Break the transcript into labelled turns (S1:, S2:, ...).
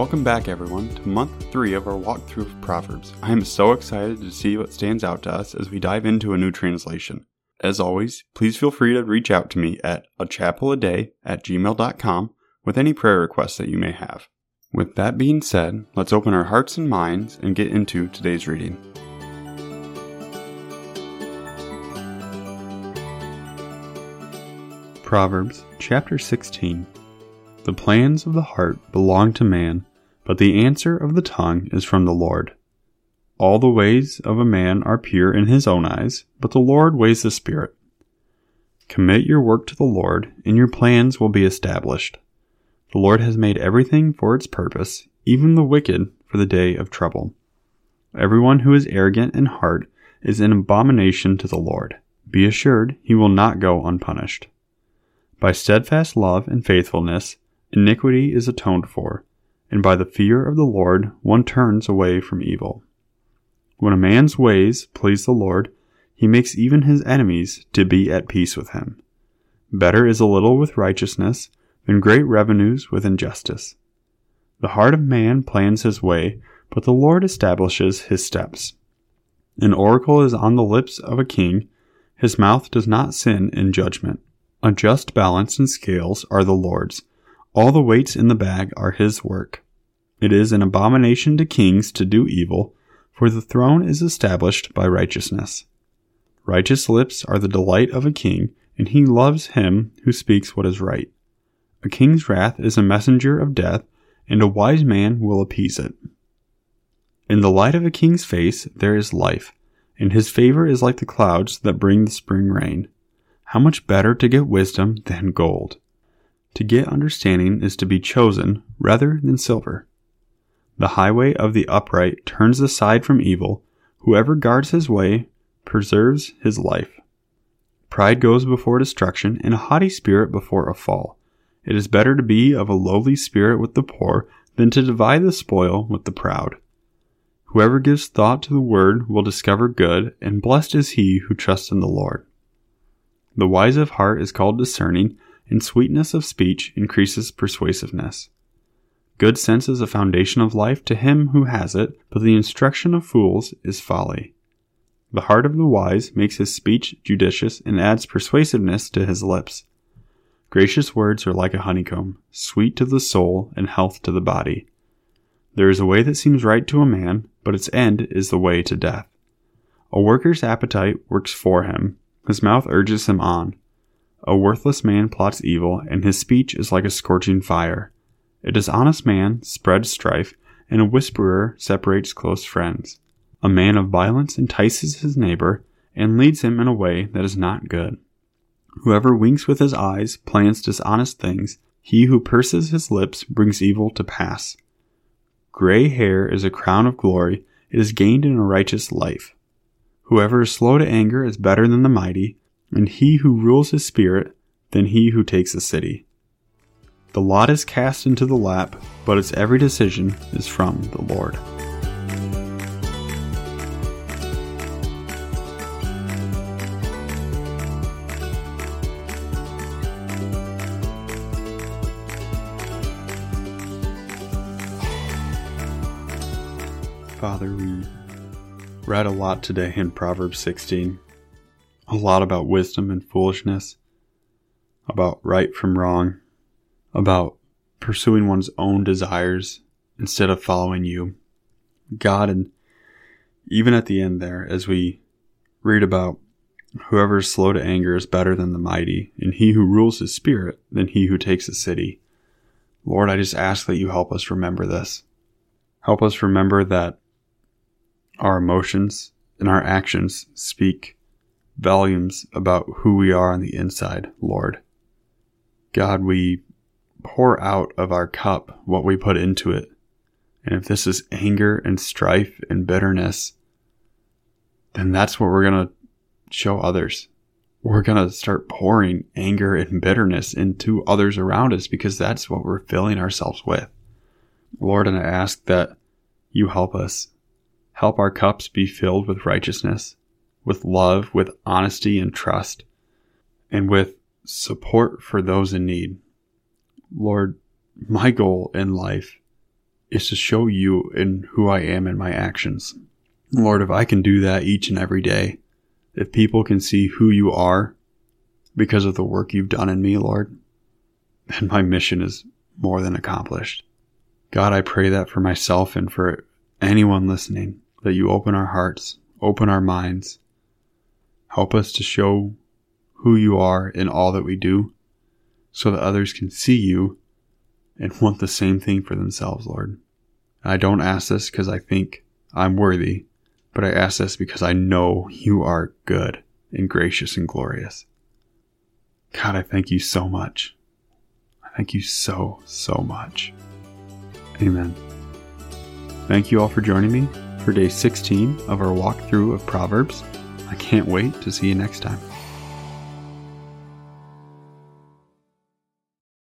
S1: Welcome back, everyone, to month three of our walkthrough of Proverbs. I am so excited to see what stands out to us as we dive into a new translation. As always, please feel free to reach out to me at a chapel a day at gmail.com with any prayer requests that you may have. With that being said, let's open our hearts and minds and get into today's reading. Proverbs chapter 16 The plans of the heart belong to man, but the answer of the tongue is from the Lord. All the ways of a man are pure in his own eyes, but the Lord weighs the spirit. Commit your work to the Lord, and your plans will be established. The Lord has made everything for its purpose, even the wicked for the day of trouble. Everyone who is arrogant in heart is an abomination to the Lord. Be assured he will not go unpunished. By steadfast love and faithfulness, iniquity is atoned for, and by the fear of the Lord one turns away from evil. When a man's ways please the Lord, he makes even his enemies to be at peace with him. Better is a little with righteousness than great revenues with injustice. The heart of man plans his way, but the Lord establishes his steps. An oracle is on the lips of a king, his mouth does not sin in judgment. A just balance and scales are the Lord's, all the weights in the bag are his work. It is an abomination to kings to do evil, for the throne is established by righteousness. Righteous lips are the delight of a king, and he loves him who speaks what is right. A king's wrath is a messenger of death, and a wise man will appease it. In the light of a king's face there is life, and his favor is like the clouds that bring the spring rain. How much better to get wisdom than gold! To get understanding is to be chosen rather than silver. The highway of the upright turns aside from evil. Whoever guards his way preserves his life. Pride goes before destruction, and a haughty spirit before a fall. It is better to be of a lowly spirit with the poor than to divide the spoil with the proud. Whoever gives thought to the word will discover good, and blessed is he who trusts in the Lord. The wise of heart is called discerning, and sweetness of speech increases persuasiveness. Good sense is a foundation of life to him who has it, but the instruction of fools is folly. The heart of the wise makes his speech judicious and adds persuasiveness to his lips. Gracious words are like a honeycomb, sweet to the soul and health to the body. There is a way that seems right to a man, but its end is the way to death. A worker's appetite works for him, his mouth urges him on. A worthless man plots evil, and his speech is like a scorching fire. A dishonest man spreads strife, and a whisperer separates close friends. A man of violence entices his neighbor, and leads him in a way that is not good. Whoever winks with his eyes plans dishonest things. He who purses his lips brings evil to pass. Gray hair is a crown of glory. It is gained in a righteous life. Whoever is slow to anger is better than the mighty, and he who rules his spirit than he who takes a city. The lot is cast into the lap, but its every decision is from the Lord. Father, we read a lot today in Proverbs 16. A lot about wisdom and foolishness, about right from wrong, about pursuing one's own desires instead of following you. God, and even at the end there, as we read about whoever is slow to anger is better than the mighty, and he who rules his spirit than he who takes a city. Lord, I just ask that you help us remember this. Help us remember that our emotions and our actions speak volumes about who we are on the inside, Lord. God, we pour out of our cup what we put into it. And if this is anger and strife and bitterness, then that's what we're going to show others. We're going to start pouring anger and bitterness into others around us because that's what we're filling ourselves with. Lord, and I ask that you help us Help our cups be filled with righteousness, with love, with honesty and trust, and with support for those in need. Lord, my goal in life is to show you in who I am in my actions. Lord, if I can do that each and every day, if people can see who you are because of the work you've done in me, Lord, then my mission is more than accomplished. God, I pray that for myself and for anyone listening, that you open our hearts, open our minds, help us to show who you are in all that we do so that others can see you and want the same thing for themselves, Lord. I don't ask this because I think I'm worthy, but I ask this because I know you are good and gracious and glorious. God, I thank you so much. I thank you so, so much. Amen. Thank you all for joining me for day 16 of our walkthrough of Proverbs. I can't wait to see you next time.